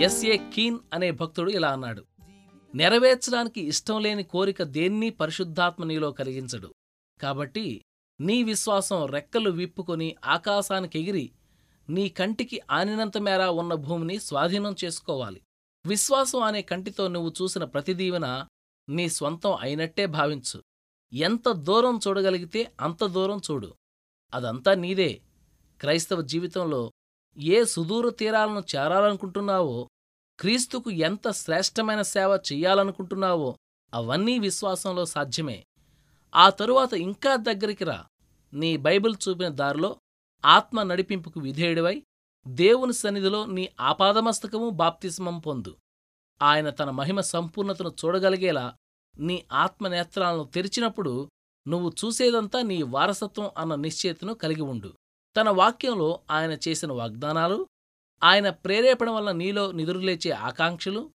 SA keen అనే భక్తుడు ఇలా అన్నాడు. నెరవేర్చడానికి ఇష్టం లేని కోరిక దేన్ని పరిశుద్ధాత్మ నీలో కలిగించడు. కాబట్టి నీ విశ్వాసం రెక్కలు విప్పుకొని ఆకాశానికి ఎగిరి నీ కంటికి ఆనినంత మేర ఉన్న భూమిని స్వాధీనం చేసుకోవాలి. విశ్వాసం అనే కంటితో నువ్వు చూసిన ప్రతిదీవన నీ స్వంతం అయినట్టే భావించు. ఎంత దూరం చూడగలిగితే అంత దూరం చూడు. అదంతా నీదే. క్రైస్తవ జీవితంలో ఏ సుదూర తీరాలను చేరాలనుకుంటున్నావో క్రీస్తుకు ఎంత శ్రేష్టమైన సేవ చెయ్యాలనుకుంటున్నావో అవన్నీ విశ్వాసంలో సాధ్యమే. ఆ తరువాత ఇంకా దగ్గరికి రా. నీ బైబిల్ చూపిన దారిలో ఆత్మ నడిపింపుకు విధేయుడివై దేవుని సన్నిధిలో నీ ఆపాదమస్తకము బాప్తిస్మం పొందు. ఆయన తన మహిమ సంపూర్ణతను చూడగలిగేలా నీ ఆత్మనేత్రాలను తెరిచినప్పుడు నువ్వు చూసేదంతా నీ వారసత్వం అన్న నిశ్చేతను కలిగి ఉండు. తన వాక్యంలో ఆయన చేసిన వాగ్దానాలు ఆయన ప్రేరేపణ వల్ల నీలో నిదురులేచే ఆకాంక్షలు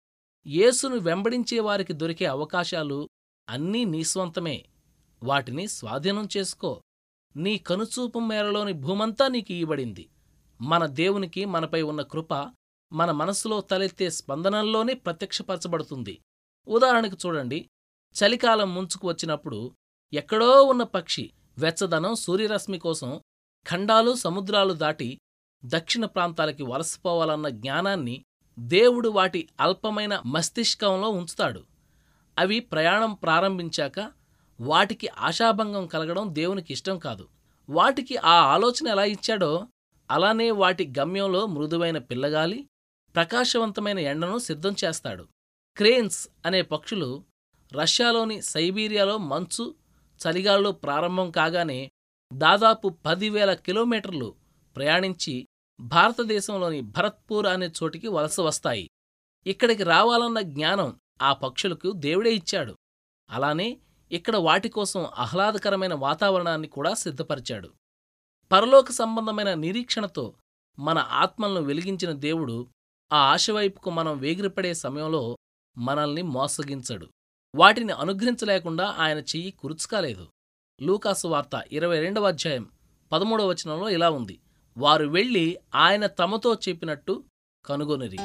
యేసును వెంబడించే వారికి దొరికే అవకాశాలు అన్నీ నీ స్వంతమే. వాటిని స్వాధీనం చేసుకో. నీ కనుచూపు మేరలోని భూమంతా నీకు ఇయ్యబడింది మన దేవునికి మనపై ఉన్న కృప మన మనసులో తలెత్తే స్పందనల్లోనే ప్రత్యక్షపరచబడుతుంది. ఉదాహరణకు చూడండి. చలికాలం ముంచుకు వచ్చినప్పుడు ఎక్కడో ఉన్న పక్షి వెచ్చదనం సూర్యరశ్మి కోసం ఖండాలు సముద్రాలు దాటి దక్షిణ ప్రాంతాలకి వలసపోవాలన్న జ్ఞానాన్ని దేవుడు వాటి అల్పమైన మస్తిష్కంలో ఉంచుతాడు. అవి ప్రయాణం ప్రారంభించాక వాటికి ఆశాభంగం కలగడం దేవునికి ఇష్టం కాదు. వాటికి ఆ ఆలోచన ఎలా ఇచ్చాడో అలానే వాటి గమ్యంలో మృదువైన పిల్లగాలి ప్రకాశవంతమైన ఎండను సిద్ధం చేస్తాడు. క్రేన్స్ అనే పక్షులు రష్యాలోని సైబీరియాలో మంచు చలిగాల్లో ప్రారంభం కాగానే దాదాపు పదివేల కిలోమీటర్లు ప్రయాణించి భారతదేశంలోని భరత్పూర్ అనే చోటికి వలస వస్తాయి. ఇక్కడికి రావాలన్న జ్ఞానం ఆ పక్షులకు దేవుడే ఇచ్చాడు. అలానే ఇక్కడ వాటికోసం ఆహ్లాదకరమైన వాతావరణాన్ని కూడా సిద్ధపరిచాడు. పరలోక సంబంధమైన నిరీక్షణతో మన ఆత్మలను వెలిగించిన దేవుడు ఆ ఆశవైపుకు మనం వేగిరపడే సమయంలో మనల్ని మోసగించడు. వాటిని అనుగ్రహించలేకుండా ఆయన చెయ్యి కురుచుకాలేదు లూకాసు వార్త ఇరవై రెండవ అధ్యాయం పదమూడవ వచనంలో ఇలా ఉంది. వారు వెళ్ళి ఆయన తమతో చెప్పినట్టు కనుగొనిరి.